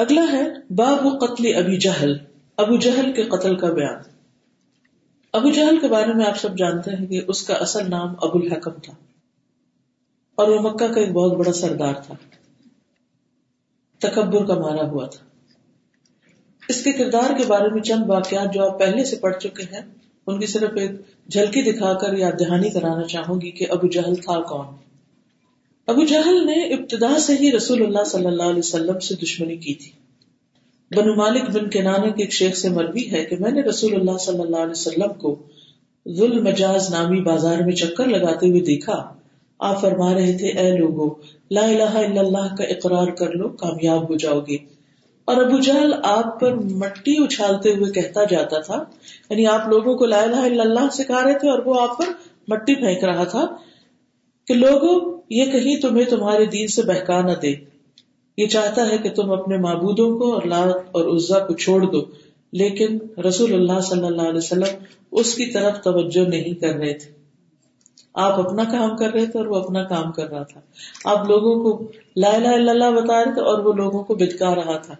اگلا ہے، باب قتل ابی جہل، ابو جہل کے قتل کا بیان۔ ابو جہل کے بارے میں آپ سب جانتے ہیں کہ اس کا اصل نام ابو الحکم تھا۔ اور وہ مکہ کا ایک بہت بڑا سردار تھا۔ تکبر کا مارا ہوا تھا۔ اس کے کردار کے بارے میں چند واقعات جو آپ پہلے سے پڑھ چکے ہیں، ان کی صرف ایک جھلکی دکھا کر یا دہانی کرانا چاہوں گی کہ ابو جہل تھا کون۔ ابو جہل نے ابتدا سے ہی رسول اللہ صلی اللہ علیہ وسلم سے دشمنی کی تھی۔ بنو مالک بن کے نانے کے ایک شیخ سے مروی ہے کہ میں نے رسول اللہ صلی اللہ علیہ وسلم کو ذل مجاز نامی بازار میں چکر لگاتے ہوئے دیکھا۔ آپ فرما رہے تھے، اے لوگو، لا الہ الا اللہ کا اقرار کر لو، کامیاب ہو جاؤ گے۔ اور ابو جہل آپ پر مٹی اچھالتے ہوئے کہتا جاتا تھا یعنی آپ لوگوں کو لا الہ الا اللہ سکھا رہے تھے اور وہ آپ پر مٹی پھینک رہا تھا کہ لوگوں یہ کہیں تمہیں تمہارے دین سے بہکا نہ دے۔ یہ چاہتا ہے کہ تم اپنے معبودوں کو اور لات اور عزا کو چھوڑ دو، لیکن رسول اللہ صلی اللہ علیہ وسلم اس کی طرف توجہ نہیں کر رہے تھے۔ آپ اپنا کام کر رہے تھے اور وہ اپنا کام کر رہا تھا۔ آپ لوگوں کو لا الہ الا اللہ بتا رہے تھے اور وہ لوگوں کو بتکا رہا تھا۔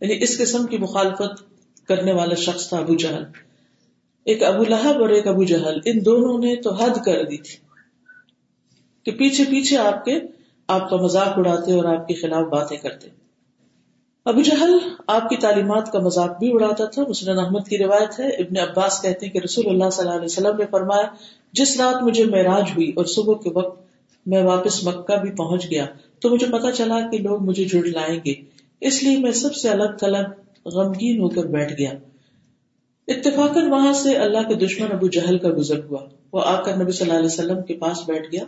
یعنی اس قسم کی مخالفت کرنے والا شخص تھا ابو جہل۔ ایک ابو لہب اور ایک ابو جہل، ان دونوں نے تو حد کر دی تھی۔ کہ پیچھے پیچھے آپ کے آپ کا مذاق اڑاتے اور آپ کے خلاف باتیں کرتے۔ ابو جہل آپ کی تعلیمات کا مذاق بھی اڑاتا تھا۔ مسلم احمد کی روایت ہے۔ ابن عباس کہتے ہیں کہ رسول اللہ صلی اللہ علیہ وسلم نے فرمایا، جس رات مجھے معراج ہوئی اور صبح کے وقت میں واپس مکہ بھی پہنچ گیا، تو مجھے پتا چلا کہ لوگ مجھے جڑ لائیں گے۔ اس لیے میں سب سے الگ تھلگ غمگین ہو کر بیٹھ گیا۔ اتفاق وہاں سے اللہ کے دشمن ابو جہل کا گزر ہوا۔ وہ آ کر نبی صلی اللہ علیہ وسلم کے پاس بیٹھ گیا۔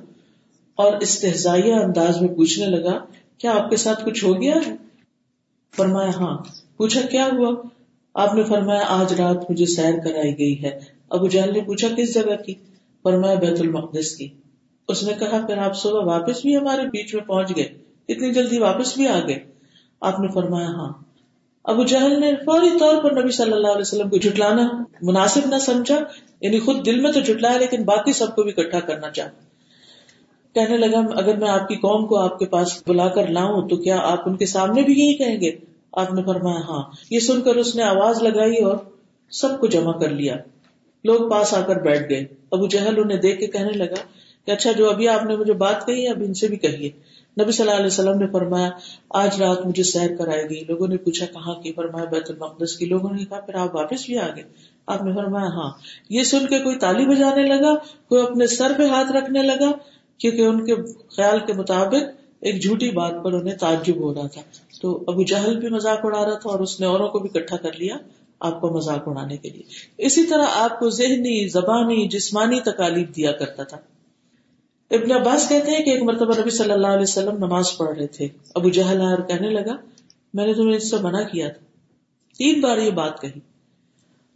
اور استحزائیہ انداز میں پوچھنے لگا، کیا آپ کے ساتھ کچھ ہو گیا ہے؟ فرمایا ہاں۔ پوچھا، کیا ہوا؟ آپ نے فرمایا، آج رات مجھے سیر کرائی گئی ہے۔ ابو جہل نے پوچھا، کس جگہ کی؟ فرمایا، بیت المقدس کی۔ اس نے کہا، پھر آپ صبح واپس بھی ہمارے بیچ میں پہنچ گئے؟ اتنی جلدی واپس بھی آ گئے؟ آپ نے فرمایا ہاں۔ ابو جہل نے فوری طور پر نبی صلی اللہ علیہ وسلم کو جٹلانا مناسب نہ سمجھا یعنی خود دل میں تو جٹلایا لیکن باقی سب کو بھی اکٹھا کرنا چاہتا کہنے لگا، اگر میں آپ کی قوم کو آپ کے پاس بلا کر لاؤں تو کیا آپ ان کے سامنے بھی یہی کہیں گے؟ آپ نے فرمایا ہاں۔ یہ سن کر اس نے آواز لگائی اور سب کو جمع کر لیا۔ لوگ پاس آ کر بیٹھ گئے۔ ابو جہل انہیں دیکھ کے کہنے لگا کہ اچھا جو ابھی آپ نے مجھے بات کہی اب ان سے بھی کہیے۔ نبی صلی اللہ علیہ وسلم نے فرمایا، آج رات مجھے سیر کرائے گی۔ لوگوں نے پوچھا، کہاں کی؟ فرمایا، بیت المقدس کی۔ لوگوں نے کہا، پھر آپ واپس بھی آ گئے۔ آپ نے فرمایا ہاں۔ یہ سن کے کوئی تالی بجانے لگا؟ کوئی اپنے سر پہ ہاتھ رکھنے لگا؟ کیونکہ ان کے خیال کے مطابق ایک جھوٹی بات پر انہیں تعجب ہو رہا تھا۔ تو ابو جہل بھی مذاق اڑا رہا تھا اور اس نے اوروں کو بھی اکٹھا کر لیا آپ کو مذاق اڑانے کے لیے۔ اسی طرح آپ کو ذہنی، زبانی، جسمانی تکالیف دیا کرتا تھا۔ ابن عباس کہتے ہیں کہ ایک مرتبہ نبی صلی اللہ علیہ وسلم نماز پڑھ رہے تھے۔ ابو جہل اور کہنے لگا، میں نے تمہیں اس سے منع کیا تھا۔ تین بار یہ بات کہی۔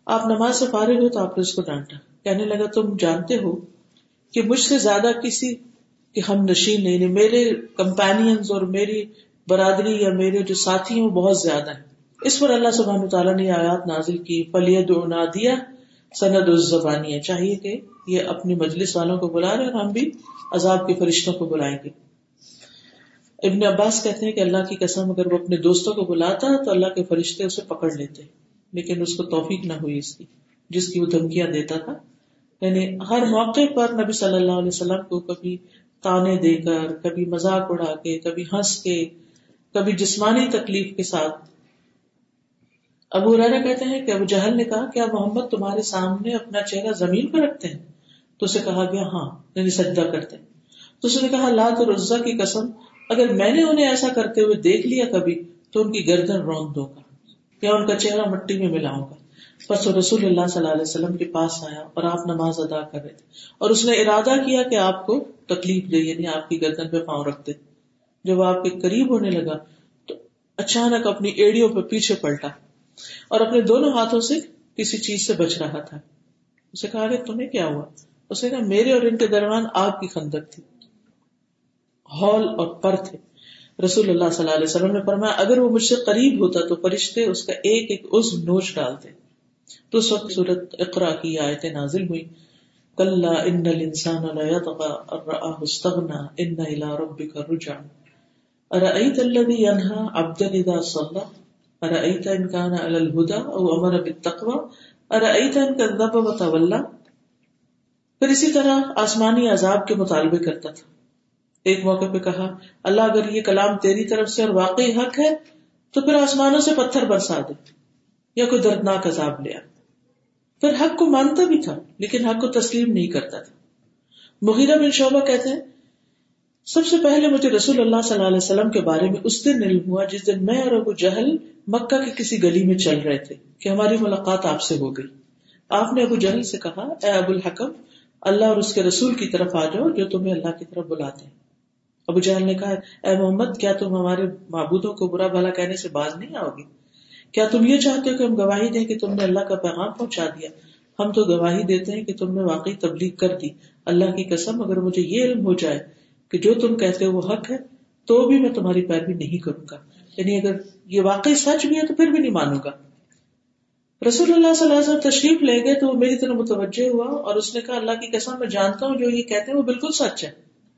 آپ نماز سے فارغ ہو تو آپ نے اس کو ڈانٹا۔ کہنے لگا، تم جانتے ہو کہ مجھ سے زیادہ کسی کہ ہم نشین نہیں یعنی میرے کمپینئنز اور میری برادری یا میرے جو ساتھی ہیں وہ بہت زیادہ ہیں۔ اس پر اللہ سبحانہ تعالیٰ نے آیات نازل کی فلیت دیا سند الزبانی چاہیے کہ یہ اپنی مجلس والوں کو بلا رہے اور ہم بھی عذاب کے فرشتوں کو بلائیں گے۔ ابن عباس کہتے ہیں کہ اللہ کی قسم، اگر وہ اپنے دوستوں کو بلاتا تو اللہ کے فرشتے اسے پکڑ لیتے، لیکن اس کو توفیق نہ ہوئی اس کی، جس کی وہ دھمکیاں دیتا تھا۔ یعنی ہر موقع پر نبی صلی اللہ علیہ وسلم کو کبھی تانے دے کر، کبھی مذاق اڑا کے، کبھی ہنس کے، کبھی جسمانی تکلیف کے ساتھ۔ ابو ریرا کہتے ہیں کہ ابو جہل نے کہا، کیا محمد تمہارے سامنے اپنا چہرہ زمین پر رکھتے ہیں؟ تو اسے کہا گیا ہاں یعنی سجدہ کرتے تو اس نے کہا، لات اور عزا کی قسم، اگر میں نے انہیں ایسا کرتے ہوئے دیکھ لیا کبھی، تو ان کی گردن روند دوں گا، یا ان کا چہرہ مٹی میں ملاؤں گا۔ بس رسول اللہ صلی اللہ علیہ وسلم کے پاس آیا اور آپ نماز ادا کر رہے تھے۔ اور اس نے ارادہ کیا کہ آپ کو تکلیف دے یعنی آپ کی گردن پہ پاؤں رکھتے جب آپ کے قریب ہونے لگا تو اچانک اپنی ایڑیوں پہ پیچھے پلٹا اور اپنے دونوں ہاتھوں سے کسی چیز سے بچ رہا تھا۔ اسے کہا کہ تمہیں کیا ہوا؟ اسے کہا، میرے اور ان کے درمیان آگ کی خندق تھی۔ ہال اور پر تھے۔ رسول اللہ صلی اللہ علیہ وسلم نے فرمایا، اگر وہ مجھ سے قریب ہوتا تو فرشتے اس کا ایک ایک اس نوچ ڈالتے تو اس وقت صورت اقرا کی آیتیں نازل ہوئی۔ کل ان الانسان لا يطغى ان رآه استغنى ان الى ربك رجع ارأيت الذي ينهى عبدا اذا صلى ارأيت ان كان على الهدى او امر بالتقوى ارأيت ان كذب وتولى پھر اسی طرح آسمانی عذاب کے مطالبے کرتا تھا۔ ایک موقع پہ کہا، اللہ اگر یہ کلام تیری طرف سے اور واقعی حق ہے، تو پھر آسمانوں سے پتھر برسا دے۔ یا کوئی دردناک عذاب لیا پھر حق کو مانتا بھی تھا، لیکن حق کو تسلیم نہیں کرتا تھا۔ مغیرہ بن شعبہ کہتے ہیں، سب سے پہلے مجھے رسول اللہ صلی اللہ علیہ وسلم کے بارے میں اس دن علم ہوا، جس دن میں اور ابو جہل مکہ کی کسی گلی میں چل رہے تھے، کہ ہماری ملاقات آپ سے ہو گئی۔ آپ نے ابو جہل سے کہا، اے ابو الحکم، اللہ اور اس کے رسول کی طرف آ جاؤ، جو تمہیں اللہ کی طرف بلاتے ہیں۔ ابو جہل نے کہا، اے محمد، کیا تم ہمارے معبودوں کو برا بھلا کہنے سے باز نہیں آؤ گی کیا تم یہ چاہتے ہو کہ ہم گواہی دیں کہ تم نے اللہ کا پیغام پہنچا دیا؟ ہم تو گواہی دیتے ہیں کہ تم نے واقعی تبلیغ کر دی۔ اللہ کی قسم، اگر مجھے یہ علم ہو جائے کہ جو تم کہتے ہو وہ حق ہے، تو بھی میں تمہاری پیروی نہیں کروں گا۔ یعنی اگر یہ واقعی سچ بھی ہے تو پھر بھی نہیں مانوں گا۔ رسول اللہ صلی اللہ علیہ وسلم تشریف لے گئے تو وہ میری طرح متوجہ ہوا اور اس نے کہا، اللہ کی قسم، میں جانتا ہوں جو یہ کہتے ہیں وہ بالکل سچ ہے،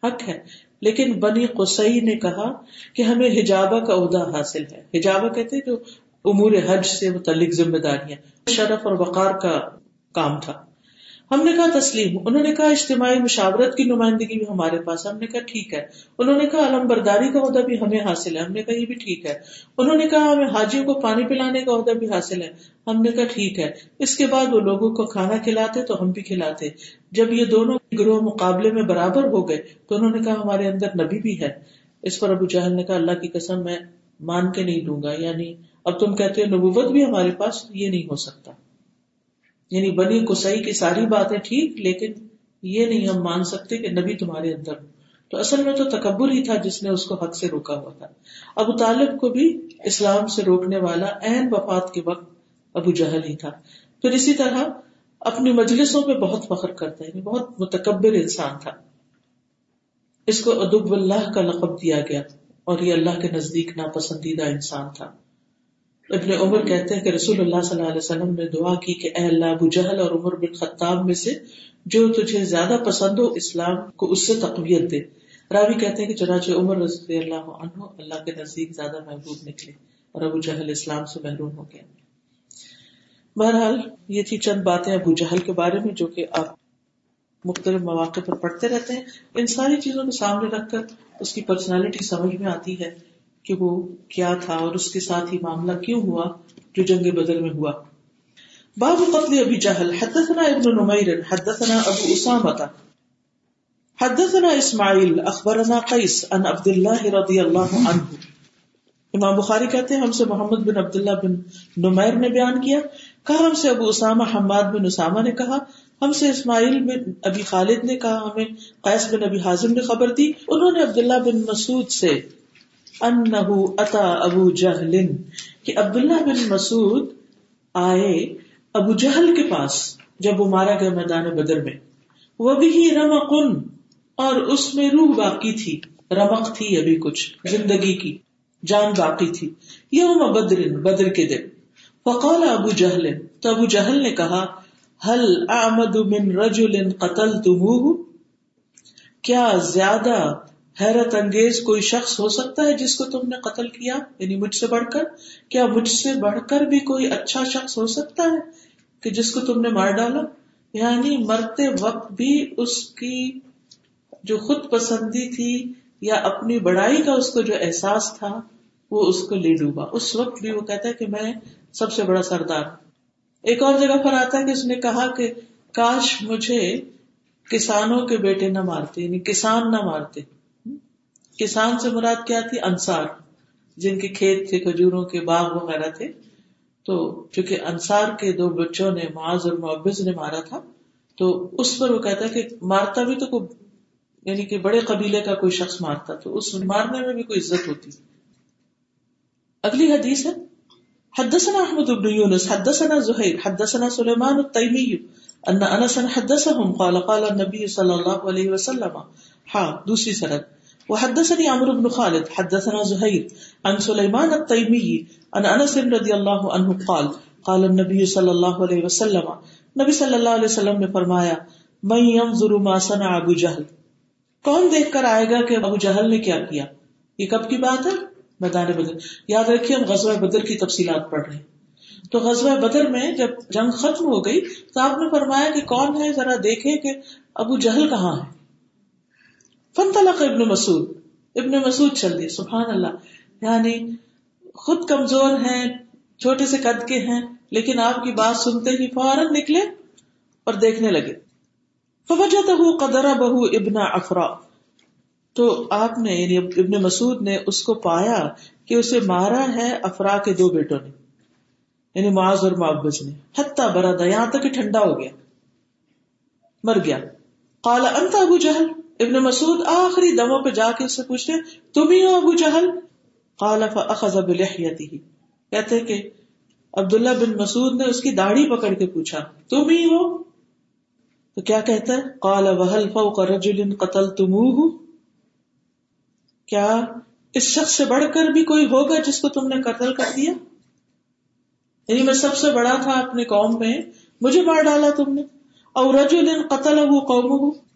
حق ہے۔ لیکن بنی قصئی نے کہا کہ ہمیں حجابہ کا عہدہ حاصل ہے۔ حجابہ کہتے ہیں جو امور حج سے متعلق ذمہ داریاں۔ شرف اور وقار کا کام تھا۔ ہم نے کہا تسلیم انہوں نے کہا اجتماعی مشاورت کی نمائندگی بھی ہمارے پاس۔ ہم نے کہا ٹھیک ہے۔ انہوں نے کہا علم برداری کا عہدہ بھی ہمیں حاصل ہے۔ ہم نے کہا یہ بھی ٹھیک ہے۔ انہوں نے کہا ہمیں حاجیوں کو پانی پلانے کا عہدہ بھی حاصل ہے۔ ہم نے کہا ٹھیک ہے۔ اس کے بعد وہ لوگوں کو کھانا کھلاتے تو ہم بھی کھلاتے۔ جب یہ دونوں گروہ مقابلے میں برابر ہو گئے تو انہوں نے کہا ہمارے اندر نبی بھی ہے۔ اس پر ابو جہل نے کہا اللہ کی قسم میں مان کے نہیں دوں گا۔ یعنی اب تم کہتے ہو نبوت بھی ہمارے پاس یہ نہیں ہو سکتا۔ یعنی بنی کسائی کی ساری باتیں ٹھیک، لیکن یہ نہیں ہم مان سکتے کہ نبی تمہارے اندر تو اصل میں تو تکبر ہی تھا جس نے اس کو حق سے روکا ہوا تھا۔ ابو طالب کو بھی اسلام سے روکنے والا اہم وفات کے وقت ابو جہل ہی تھا۔ پھر اسی طرح اپنی مجلسوں پہ بہت فخر کرتا ہے بہت متکبر انسان تھا۔ اس کو ادب اللہ کا لقب دیا گیا اور یہ اللہ کے نزدیک ناپسندیدہ انسان تھا۔ ابن عمر کہتے ہیں کہ رسول اللہ صلی اللہ علیہ وسلم نے دعا کی کہ اے اللہ ابو جہل اور عمر بن خطاب میں سے جو تجھے زیادہ پسند ہو اسلام کو اس سے تقویت دے۔ راوی کہتے ہیں کہ چنانچہ عمر رضی اللہ عنہ اللہ کے نزدیک زیادہ محبوب نکلے اور ابو جہل اسلام سے محروم ہو گیا بہرحال یہ تھی چند باتیں ابو جہل کے بارے میں جو کہ آپ مختلف مواقع پر پڑھتے رہتے ہیں۔ ان ساری چیزوں کو سامنے رکھ کر اس کی پرسنالٹی سمجھ میں آتی ہے۔ کہ وہ کیا تھا اور اس کے ساتھ ہی معاملہ کیوں ہوا جو جنگ بدل میں ہوا۔ باب قتل ابی جہل، حدثنا ابن نمیر، حدثنا ابو اسامہ حدثنا اسماعیل، اخبرنا قیس ان عبد اللہ رضی اللہ عنہ۔ امام بخاری کہتے ہیں، ہم سے محمد بن عبداللہ بن نمیر نے بیان کیا۔ کہا، ہم سے ابو اسامہ، حماد بن اسامہ نے کہا۔ ہم سے اسماعیل بن ابی خالد نے کہا۔ ہمیں قیس بن ابی حازم نے خبر دی۔ انہوں نے عبداللہ بن مسعود سے انہو اتا ابو جہل کہ عبداللہ بن مسعود آئے ابو جہل کے پاس جب وہ مارا گیا میدان بدر میں۔ وہ بھی رمقن اور اس میں روح باقی تھی۔ رمق تھی ابھی کچھ، زندگی کی جان باقی تھی۔ یوم بدر بدر کے دن۔ فقال ابو جہل، تو ابو جہل نے کہا، ہل آمد من رجل قتل کیا زیادہ حیرت انگیز کوئی شخص ہو سکتا ہے جس کو تم نے قتل کیا؟ یعنی مجھ سے بڑھ کر؟ کیا مجھ سے بڑھ کر بھی کوئی اچھا شخص ہو سکتا ہے کہ جس کو تم نے مار ڈالا؟ یعنی مرتے وقت بھی اس کی جو خود پسندی تھی یا اپنی بڑائی کا اس کو جو احساس تھا، وہ اس کو لے ڈوبا۔ اس وقت بھی وہ کہتا ہے کہ میں سب سے بڑا سردار ایک اور جگہ پر آتا ہے کہ اس نے کہا کہ کاش مجھے کسانوں کے بیٹے نہ مارتے یعنی کسان نہ مارتے۔ کسان سے مراد کیا تھی؟ انصار۔ جن کے کھیت تھے، کھجوروں کے باغ وغیرہ تھے۔ تو چونکہ انصار کے دو بچوں نے معاذ اور معبز نے مارا تھا، تو اس پر وہ کہتا ہے کہ مارتا بھی تو کوئی یعنی کہ بڑے قبیلے کا کوئی شخص مارتا، تو اس مارنے میں بھی کوئی عزت ہوتی۔ اگلی حدیث ہے، حدثنا احمد بن يونس حدثنا زهير حدثنا سليمان التيمي ان انس حدثهم قال قال النبي صلى الله عليه وسلم۔ ہاں دوسری سند۔ وحدثني عمرو بن خالد، حدثنا زهير عن سليمان التيمي عن انس رضي الله عنه قال قال النبي صلى الله عليه وسلم، نبی صلی اللہ علیہ وسلم نے فرمایا، من ينظر ما صنع ابو جہل. کون دیکھ کر آئے گا کہ ابو جہل نے کیا کیا؟ یہ کب کی بات ہے؟ میدان بدر۔ یاد رکھیے، ہم غزوہ بدر کی تفصیلات پڑھ رہے ہیں۔ تو غزوہ بدر میں جب جنگ ختم ہو گئی، تو آپ نے فرمایا کہ کون ہے؟ ذرا دیکھے کہ ابو جہل کہاں ہے۔ فن طلق ابن مسعود. ابن مسعود چل دیے سبحان اللہ. یعنی خود کمزور ہیں، چھوٹے سے قد کے ہیں، لیکن آپ کی بات سنتے ہی فوراً نکلے اور دیکھنے لگے۔ قدرا بہو ابن افرا تو آپ نے یعنی ابن مسعود نے اس کو پایا کہ اسے مارا ہے افرا کے دو بیٹوں نے۔ یعنی معاذ اور معبز نے۔ حتیٰ بردا، یہاں تک کہ ٹھنڈا ہو گیا۔ مر گیا۔ کالا انت ابو جہل؟ ابن مسعود آخری دموں پہ جا کے اس سے پوچھتے تم ہی ہو ابو جہل؟ کالا فاخذ بلحیته۔ کہتے کہ عبداللہ بن مسعود نے اس کی داڑھی پکڑ کے پوچھا، تم ہی ہو؟ تو کیا کہتا ہے؟ کال وحل فوق رجل قتل تم کیا اس شخص سے بڑھ کر بھی کوئی ہوگا جس کو تم نے قتل کر دیا؟ یعنی میں سب سے بڑا تھا اپنے قوم میں، مجھے مار ڈالا تم نے۔ اور رجل قتل ہو قوم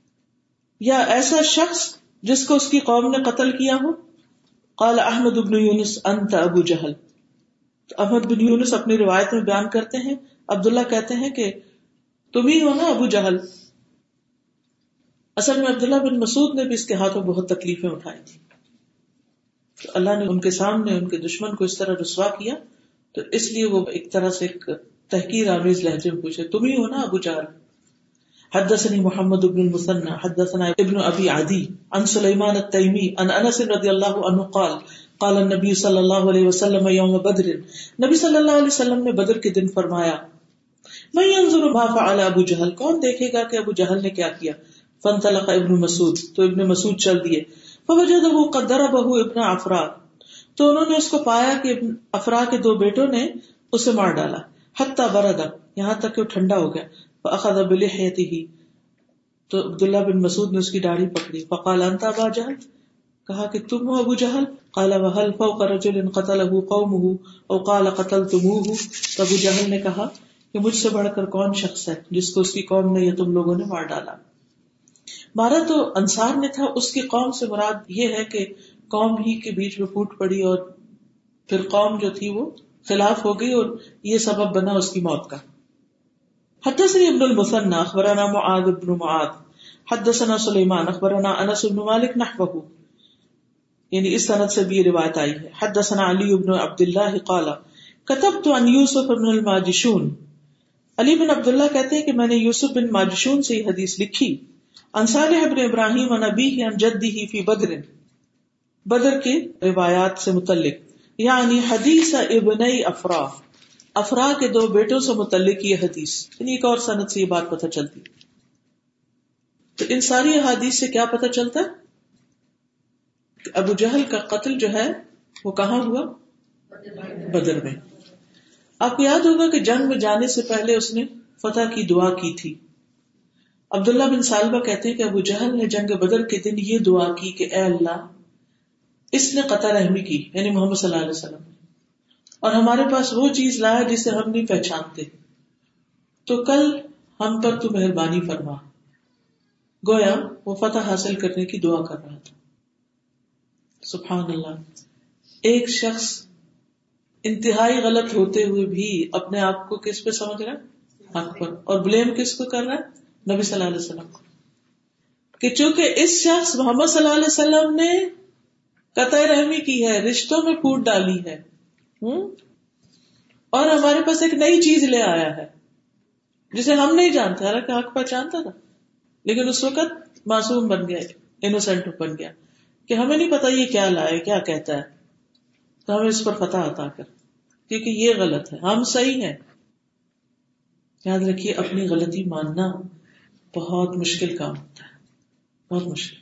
یا ایسا شخص جس کو اس کی قوم نے قتل کیا ہو؟ قال احمد ابن یونس، انت ابو جہل۔ احمد بن یونس اپنی روایت میں بیان کرتے ہیں، عبداللہ کہتے ہیں کہ تم ہی ہو نا ابو جہل۔ اصل میں عبداللہ بن مسعود نے بھی اس کے ہاتھوں بہت تکلیفیں اٹھائی تھی تو اللہ نے ان کے سامنے ان کے دشمن کو اس طرح رسوا کیا، تو اس لیے وہ ایک طرح سے ایک تحقیر آمیز لہجے میں پوچھے، تم ہی ہو نا ابو جہل؟ حدثني محمد بن المثنى، حدثنا ابن ابي عدي عن سليمان التيمي عن انس رضي الله عنه قال قال النبی صلی اللہ علیہ وسلم یوم بدر، نبی صلی اللہ علیہ وسلم نے بدر کے دن فرمایا میں انظر ما فعل ابو جہل، کون دیکھے گا کہ ابو جہل نے کیا کیا؟ فانطلق ابن مسعود، تو ابن مسعود چل دیے فوجده قد ضربه ابن افرا تو انہوں نے اس کو پایا کہ افرا کے دو بیٹوں نے اسے مار ڈالا، حتی بردا، یہاں تک کہ وہ ٹھنڈا ہو گیا فاخذ بلحیته تو عبداللہ بن مسعود نے اس کی داڑھی پکڑی۔ فقال انت ابا جہل کہا کہ تم ہو ابو جہل؟ قال وهل فوق رجل قتله قومه؟ او قال قتلتموه؟ تو ابو جہل نے کہا کہ مجھ سے بڑھ کر کون شخص ہے جس کو اس کی قوم نے یا تم لوگوں نے مار ڈالا؟ مارا تو انصار نے تھا، اس کی قوم سے مراد یہ ہے کہ قوم ہی کے بیچ میں پھوٹ پڑی اور پھر قوم جو تھی وہ خلاف ہو گئی اور یہ سبب بنا اس کی موت کا۔ حدثني ابن المثنى اخبرنا معاذ بن معاذ. حدثنا سليمان اخبرنا انس بن مالك نحوه. یعنی اس صنعت سے بھی روایت آئی ہے. حدثنا علی بن عبد اللہ قال كتبت عن يوسف بن الماجشون. علی بن عبد اللہ کہتے ہیں کہ میں نے یوسف بن ماجشون سے یہ حدیث لکھی. ان صالح بن ابراہیم عن ابیہ عن جدہ فی بدر. بدر کے روایات سے متعلق. یعنی حدیث ابن افرا. افرا کے دو بیٹوں سے متعلق یہ حدیث یعنی ایک اور صنعت سے یہ بات پتہ چلتی۔ تو ان ساری حدیث سے کیا پتہ چلتا؟ ہے ابو جہل کا قتل جو ہے، وہ کہاں ہوا؟ بدر میں۔ آپ کو یاد ہوگا کہ جنگ میں جانے سے پہلے اس نے فتح کی دعا کی تھی۔ عبداللہ بن سالبہ کہتے ہیں کہ ابو جہل نے جنگ بدر کے دن یہ دعا کی کہ اے اللہ، اس نے قطع رحمی کی یعنی محمد صلی اللہ علیہ وسلم۔ اور ہمارے پاس وہ چیز لایا جسے ہم نہیں پہچانتے۔ تو کل ہم پر تو مہربانی فرما۔ گویا وہ فتح حاصل کرنے کی دعا کر رہا تھا۔ سبحان اللہ۔ ایک شخص انتہائی غلط ہوتے ہوئے بھی اپنے آپ کو کس پہ سمجھ رہا ہے؟ حق پر۔ اور بلیم کس کو کر رہا ہے؟ نبی صلی اللہ علیہ وسلم کو۔ کہ چونکہ اس شخص محمد صلی اللہ علیہ وسلم نے قطع رحمی کی ہے، رشتوں میں پھوٹ ڈالی ہے اور ہمارے پاس ایک نئی چیز لے آیا ہے، جسے ہم نہیں جانتے، حالانکہ حق پہچانتا تھا۔ لیکن اس وقت معصوم بن گیا انوسینٹ بن گیا۔ کہ ہمیں نہیں پتا یہ کیا لائے، کیا کہتا ہے۔ تو ہمیں اس پر فتح آتا کر، کیونکہ یہ غلط ہے۔ ہم صحیح ہیں۔ یاد رکھیے، اپنی غلطی ماننا بہت مشکل کام ہوتا ہے۔ بہت مشکل۔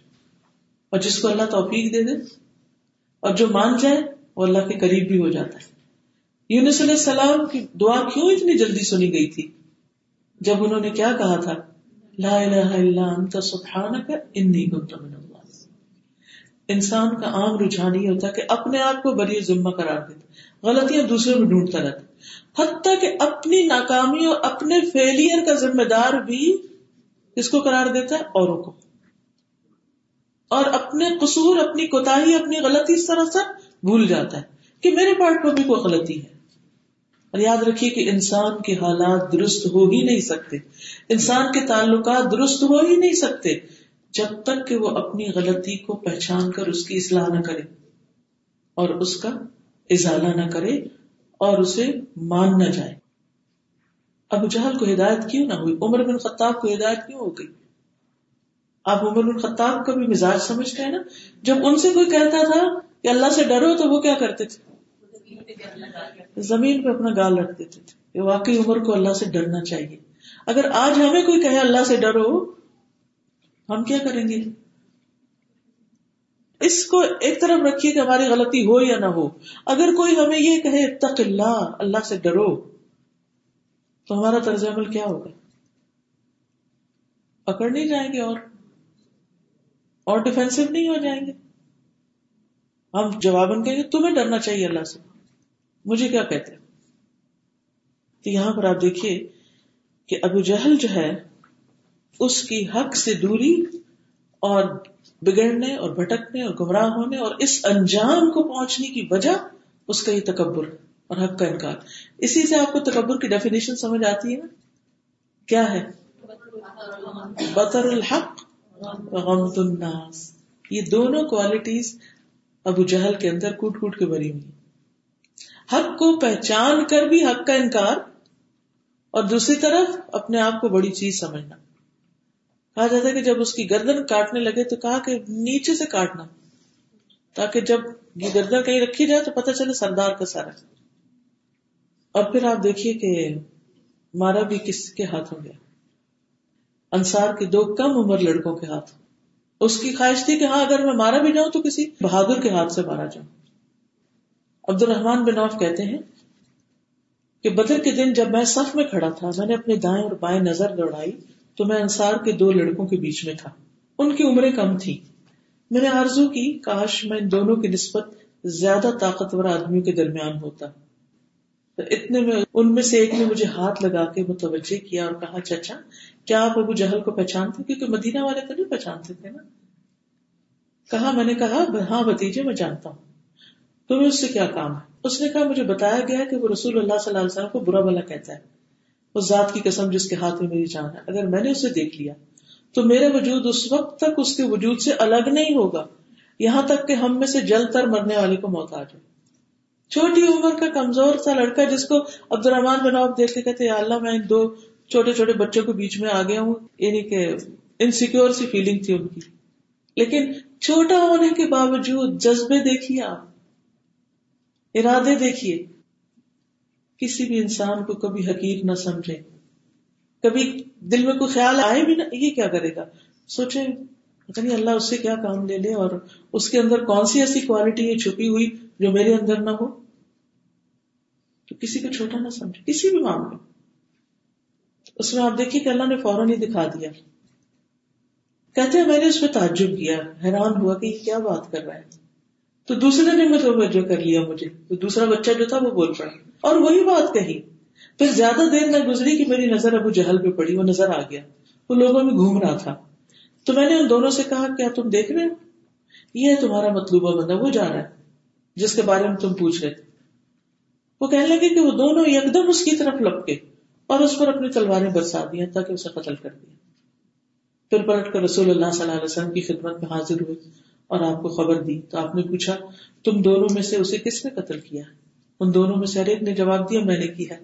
اور جس کو اللہ توفیق دے دے، اور جو مان جائے وہ اللہ کے قریب بھی ہو جاتا ہے۔ یونس علیہ السلام کی دعا کیوں اتنی جلدی سنی گئی تھی؟ جب انہوں نے کیا کہا تھا؟ لا الہ الا انت سبحانک انی کنت من انسان کا عام رجحان یہ ہوتا کہ اپنے آپ کو بری ذمہ قرار دیتا غلطیاں دوسرے میں ڈھونڈتا رہتا۔ حتیٰ کہ اپنی ناکامی اور اپنے فیلئر کا ذمہ دار بھی اس کو قرار دیتا ہے؟ اوروں کو۔ اور اپنے قصور، اپنی کوتا اپنی غلطی اس طرح سے بھول جاتا ہے کہ میرے پارٹ میں بھی کوئی غلطی ہے۔ اور یاد رکھیے کہ انسان کے حالات درست ہو ہی نہیں سکتے۔ انسان کے تعلقات درست ہو ہی نہیں سکتے جب تک کہ وہ اپنی غلطی کو پہچان کر اس کی اصلاح نہ کرے۔ اور اس کا ازالہ نہ کرے اور اسے مان نہ جائے۔ ابو جہل کو ہدایت کیوں نہ ہوئی؟ عمر بن خطاب کو ہدایت کیوں ہو گئی؟ آپ عمر بن خطاب کا بھی مزاج سمجھتے ہیں نا؟ جب ان سے کوئی کہتا تھا کہ اللہ سے ڈرو تو وہ کیا کرتے تھے؟ زمین پہ اپنا گال رکھ دیتے تھے۔ کہ واقعی عمر کو اللہ سے ڈرنا چاہیے۔ اگر آج ہمیں کوئی کہے اللہ سے ڈرو، ہم کیا کریں گے؟ اس کو ایک طرف رکھیے کہ ہماری غلطی ہو یا نہ ہو۔ اگر کوئی ہمیں یہ کہے تق اللہ اللہ سے ڈرو، تو ہمارا طرز عمل کیا ہوگا؟ پکڑ نہیں جائیں گے اور اور ڈیفینسو نہیں ہو جائیں گے۔ ہم جواباً کہیں گے، تمہیں ڈرنا چاہیے اللہ سے. مجھے کیا کہتے تو یہاں پر آپ دیکھیے کہ ابو جہل جو ہے، اس کی حق سے دوری اور بگڑنے اور بھٹکنے اور گمراہ ہونے اور اس انجام کو پہنچنے کی وجہ اس کا یہ تکبر اور حق کا انکار۔ اسی سے آپ کو تکبر کی ڈیفینیشن سمجھ آتی ہے نا؟ کیا ہے؟ بطر الحق غمت الناس۔ یہ دونوں کوالٹیز ابو جہل کے اندر کوٹ کوٹ کے بری ہوئی۔ حق کو پہچان کر بھی حق کا انکار اور دوسری طرف اپنے آپ کو بڑی چیز سمجھنا۔ کہا جاتا ہے کہ جب اس کی گردن کاٹنے لگے تو کہا کہ نیچے سے کاٹنا، تاکہ جب یہ گردن کہیں رکھی جائے تو پتہ چلے سردار کا سارا۔ اور پھر آپ دیکھیے کہ مارا بھی کس کے ہاتھ ہو گیا۔ انصار کے دو کم عمر لڑکوں کے ہاتھ اس کی خواہش تھی کہ ہاں اگر میں مارا بھی جاؤں تو کسی بہادر کے ہاتھ سے مارا جاؤں۔ عبد الرحمان بن عوف کہتے ہیں کہ بدر کے دن جب میں صف میں کھڑا تھا، میں نے اپنے دائیں اور بائیں نظر دوڑائی تو میں انصار کے دو لڑکوں کے بیچ میں تھا۔ ان کی عمریں کم تھی میں نے آرزو کی، کاش میں ان دونوں کی نسبت زیادہ طاقتور آدمیوں کے درمیان ہوتا۔ اتنے میں ان میں سے ایک نے مجھے ہاتھ لگا کے متوجہ کیا اور کہا، چچا، کیا آپ ابو جہل کو پہچانتے؟ کیونکہ مدینہ والے تو نہیں پہچانتے تھے نا۔ کہا میں نے کہا ہاں بتیجے میں جانتا ہوں۔ تمہیں اس سے کیا کام؟ ہے اس نے کہا، مجھے بتایا گیا کہ وہ رسول اللہ صلی اللہ علیہ وسلم کو برا بلا کہتا ہے۔ اس ذات کی قسم جس کے ہاتھ میں میری جان ہے۔ اگر میں نے اسے دیکھ لیا، تو میرا وجود اس وقت تک اس کے وجود سے الگ نہیں ہوگا۔ یہاں تک کہ ہم میں سے جل کر مرنے والے کو موت آ جائے۔ چھوٹی عمر کا کمزور سا لڑکا جس کو عبد الرحمان بن عوف دیکھ کے کہتے یا اللہ، میں ان دو چھوٹے چھوٹے بچوں کے بیچ میں آ گیا ہوں۔ یعنی کہ انسیکیور سی فیلنگ تھی ان کی۔ لیکن چھوٹا ہونے کے باوجود جذبے دیکھیے آپ، ارادے دیکھیے۔ کسی بھی انسان کو کبھی حقیق نہ سمجھے۔ کبھی دل میں کوئی خیال آئے بھی نہ، یہ کیا کرے گا؟ سوچے نہیں اللہ اس سے کیا کام لے لے اور اس کے اندر کون سی ایسی کوالٹی ہے چھپی ہوئی جو میرے اندر نہ ہو؟ تو کسی کو چھوٹا نہ سمجھے، کسی بھی معاملے۔ اس میں آپ دیکھیے کہ اللہ نے فوراً ہی دکھا دیا۔ کہتے ہیں، میں نے اس پہ تعجب کیا، حیران ہوا کہ یہ کیا بات کر رہا ہے۔ تو دوسرے نے متوجہ کر لیا مجھے، تو دوسرا بچہ جو تھا وہ بول پڑا۔ اور وہی بات کہی، پھر زیادہ دیر نہ گزری کہ میری نظر ابو جہل پہ پڑی، وہ نظر آ گیا۔ وہ لوگوں میں گھوم رہا تھا۔ تو میں نے ان دونوں سے کہا، کیا تم دیکھ رہے ہو؟ یہ ہے تمہارا مطلوبہ بندہ، وہ جا رہا ہے، جس کے بارے میں تم پوچھ رہے تھے۔ وہ کہنے لگے کہ وہ دونوں ایک دم اس کی طرف لپکے اور اس پر اپنی تلواریں برسا دیا تاکہ اسے قتل کر دیا۔ پھر پلٹ کر رسول اللہ صلی اللہ علیہ وسلم کی خدمت میں حاضر ہوئے اور آپ کو خبر دی۔ تو آپ نے پوچھا، تم دونوں میں سے اسے کس نے قتل کیا؟ ان دونوں میں سے ہر ایک نے جواب دیا، میں نے کیا۔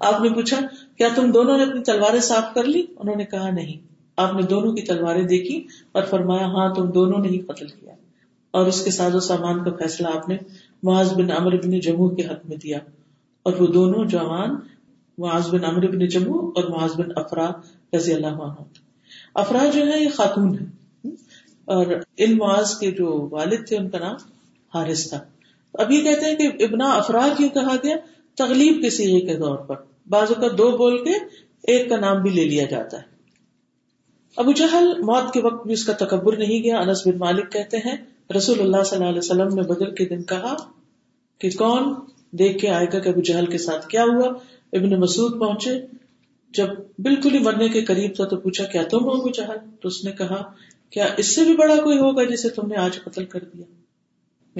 آپ نے پوچھا، کیا تم دونوں نے اپنی تلواریں صاف کر لی؟ انہوں نے کہا، نہیں۔ آپ نے دونوں کی تلواریں دیکھی اور فرمایا ہاں تم دونوں نے ہی قتل کیا۔ اور اس کے ساز و سامان کا فیصلہ آپ نے معاذ بن امر بن جموں کے حق میں دیا۔ اور وہ دونوں جوان معاذ بن امر بن جموں اور معاذ بن افرا رضی اللہ عنہ۔ افرا جو ہے یہ خاتون ہے اور ان معاذ کے جو والد تھے، ان کا نام حارث تھا۔ اب یہ کہتے ہیں کہ ابنا افراد کیوں کہا گیا، تغلیب کے سیگے کے طور پر۔ بازو کا دو بول کے ایک کا نام بھی لے لیا جاتا ہے۔ ابو جہل موت کے وقت بھی اس کا تکبر نہیں گیا۔ انس بن مالک کہتے ہیں، رسول اللہ صلی اللہ علیہ وسلم نے بدر کے دن کہا کہ کون دیکھ کے آئے گا کہ ابو جہل کے ساتھ کیا ہوا؟ ابن مسعود پہنچے۔ جب بالکل ہی مرنے کے قریب تھا تو پوچھا، کیا تم ہو ابو تو اس نے کہا، کیا اس سے بھی بڑا کوئی ہوگا جسے تم نے آج قتل کر دیا؟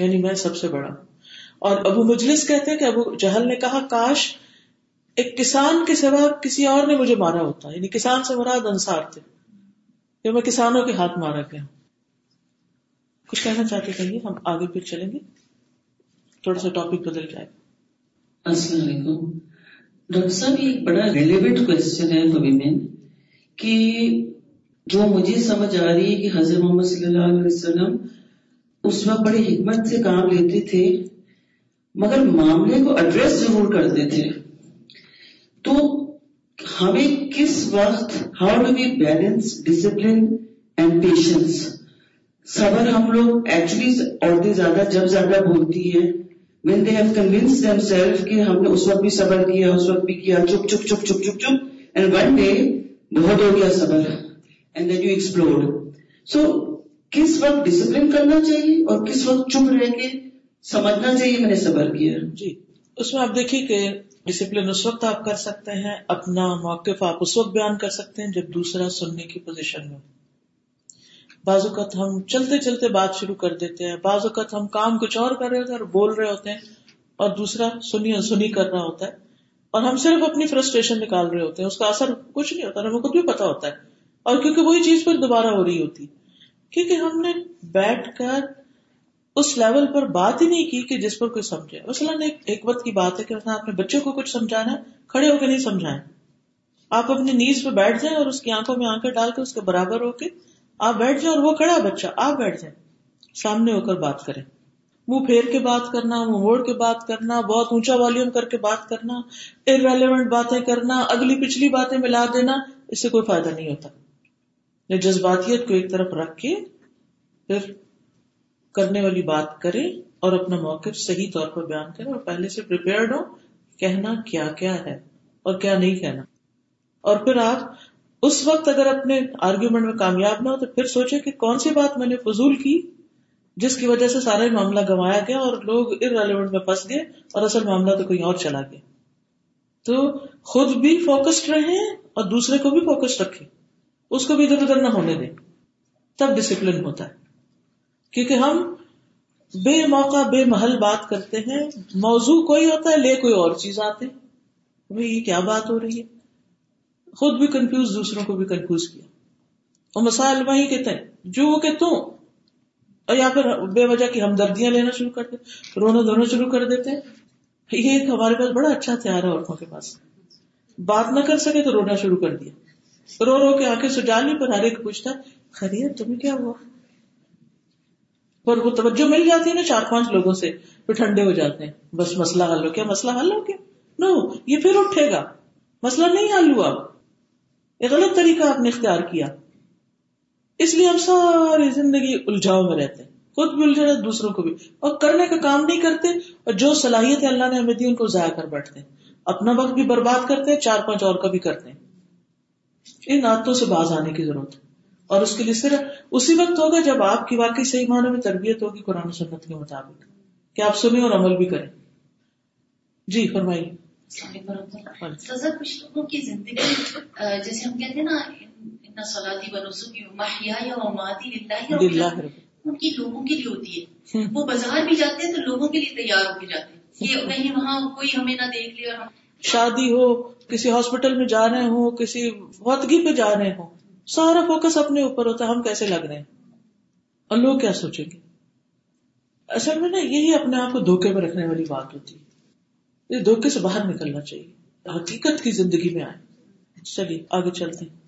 یعنی میں سب سے بڑا۔ اور ابو مجلس کہتے ہیں کہ ابو جہل نے کہا، کاش ایک کسان کے سوا کسی اور نے مجھے مارا ہوتا یعنی کسان سے مراد انصار تھے کہ میں کسانوں کے ہاتھ مارا گیا۔ کچھ کہنا چاہتے کہیے، ہم آگے پھر چلیں گے۔ تھوڑا سا ٹاپک بدل جائے۔ السلام علیکم۔ ڈاکٹر صاحب، یہ ایک بڑا ریلیونٹ کوشچن ہے ویمین کہ جو مجھے سمجھ آ رہی ہے کہ حضرت محمد صلی اللہ علیہ وسلم اس وقت بڑی حکمت سے کام لیتے تھے، مگر معاملے کو ایڈریس ضرور کرتے تھے۔ تو ہمیں کس وقت how do we balance discipline and patience صبر ہم لوگ ایکچولی عورتیں زیادہ، جب زیادہ بولتی ہے when they have convince them self کہ ہم نے اس وقت بھی صبر کیا، اس وقت بھی کیا، چپ چپ چپ چپ چپ چپ اینڈ ون ڈے بہت ہو گیا صبر and then you explore so کس وقت ڈسپلن کرنا چاہیے اور کس وقت چپ رہ کے سمجھنا چاہیے میں نے صبر کیا۔ جی اس میں آپ دیکھیے کہ ڈسپلن اس وقت آپ کر سکتے ہیں، اپنا موقف آپ اس وقت بیان کر سکتے ہیں جب دوسرا سننے کی پوزیشن میں بعض اوقات ہم چلتے چلتے بات شروع کر دیتے ہیں، بعض اوقات ہم کام کچھ اور کر رہے ہوتے ہیں اور بول رہے ہوتے ہیں اور دوسرا سنی سنی کر رہا ہوتا ہے۔ اور ہم صرف اپنی فرسٹریشن نکال رہے ہوتے ہیں، اس کا اثر کچھ نہیں ہوتا، ہمیں خود بھی پتا ہوتا ہے۔ اور کیونکہ وہی چیز پھر دوبارہ ہو رہی ہوتی، کیونکہ ہم نے بیٹھ کر اس لیول پر بات ہی نہیں کی کہ جس پر کوئی سمجھے۔ مثلاً ایک وقت کی بات ہے کہ اپنے بچوں کو کچھ سمجھانا ہے کھڑے ہو کے نہیں سمجھائیں آپ اپنی نیز پہ بیٹھ جائیں اور اس کی آنکھوں میں آنکھیں ڈال کے اس کے برابر ہو کے آپ بیٹھ جائیں اور وہ کھڑا بچہ، آپ بیٹھ جائیں۔ سامنے ہو کر بات کریں۔ منہ پھیر کے بات کرنا، منہ موڑ کے بات کرنا، بہت اونچا والیوم کر کے بات کرنا ارریلیونٹ باتیں کرنا، اگلی پچھلی باتیں ملا دینا، اس سے کوئی فائدہ نہیں ہوتا۔ جذباتیت کو ایک طرف رکھ کے پھر کرنے والی بات کرے اور اپنا موقف صحیح طور پر بیان کرے اور پہلے سے پریپیئرڈ ہو کہنا کیا کیا ہے اور کیا نہیں کہنا۔ اور پھر آپ اس وقت اگر اپنے آرگیومنٹ میں کامیاب نہ ہو تو پھر سوچے کہ کون سی بات میں نے فضول کی جس کی وجہ سے سارا معاملہ گنوایا گیا اور لوگ ارریلیونٹ میں پھنس گئے اور اصل معاملہ تو کوئی اور چلا گیا۔ تو خود بھی فوکسڈ رہے اور دوسرے کو بھی فوکس رکھے اس کو بھی ادھر ادھر نہ ہونے دیں۔ تب ڈسپلن ہوتا ہے۔ کیونکہ ہم بے موقع، بے محل بات کرتے ہیں۔ موضوع کوئی ہوتا ہے، لے کوئی اور چیز آتے بھائی یہ کیا بات ہو رہی ہے؟ خود بھی کنفیوز دوسروں کو بھی کنفیوز کیا۔ اور مسائل وہی کہتے ہیں جو وہ کہ تم۔ اور یا پھر بے وجہ کی ہمدردیاں لینا شروع کرتے رونا دھونا شروع کر دیتے۔ یہ ایک ہمارے پاس بڑا اچھا ہتھیار ہے عورتوں کے پاس۔ بات نہ کر سکے تو رونا شروع کر دیا۔ رو رو کے آنکھیں سجا لی پر ہر ایک پوچھتا خرید تمہیں کیا ہوا؟ پر وہ توجہ مل جاتی ہے نا چار پانچ لوگوں سے۔ پھر ٹھنڈے ہو جاتے ہیں۔ بس مسئلہ حل ہو کیا مسئلہ حل ہو گیا؟ نو یہ پھر اٹھے گا۔ مسئلہ نہیں حل ہوا۔ یہ غلط طریقہ آپ نے اختیار کیا۔ اس لیے ہم ساری زندگی الجھاؤ میں رہتے ہیں۔ خود بھی الجھے رہتے دوسروں کو بھی۔ اور کرنے کا کام نہیں کرتے اور جو صلاحیت اللہ نے ہمیں دی، ان کو ضائع کر بیٹھتے ہیں۔ اپنا وقت بھی برباد کرتے ہیں، چار پانچ اور کا بھی کرتے ہیں۔ ان عادتوں سے باز آنے کی ضرورت ہے۔ اور اس کے لیے صرف اسی وقت ہوگا جب آپ کی واقعی صحیح معنی میں تربیت ہوگی قرآن و سنت کے مطابق۔ کہ آپ سنیں اور عمل بھی کریں۔ جی فرمائیے۔ کچھ لوگوں کی زندگی جیسے ہم کہتے ہیں نا سلادی بنوسو کی ان کی لوگوں کے لیے ہوتی ہے وہ بازار بھی جاتے ہیں تو لوگوں کے لیے تیار ہو کے جاتے ہیں کہ کہیں وہاں کوئی ہمیں نہ دیکھ لے اور شادی ہو کسی ہاسپٹل میں جا رہے ہوں کسی وطگی پہ جا رہے ہوں سارا فوکس اپنے اوپر ہوتا ہے ہم کیسے لگ رہے ہیں اور لوگ کیا سوچیں گے اصل میں نا یہی اپنے آپ کو دھوکے میں رکھنے والی بات ہوتی ہے دھوکے سے باہر نکلنا چاہیے۔ حقیقت کی زندگی میں آئے چلیے آگے چلتے ہیں۔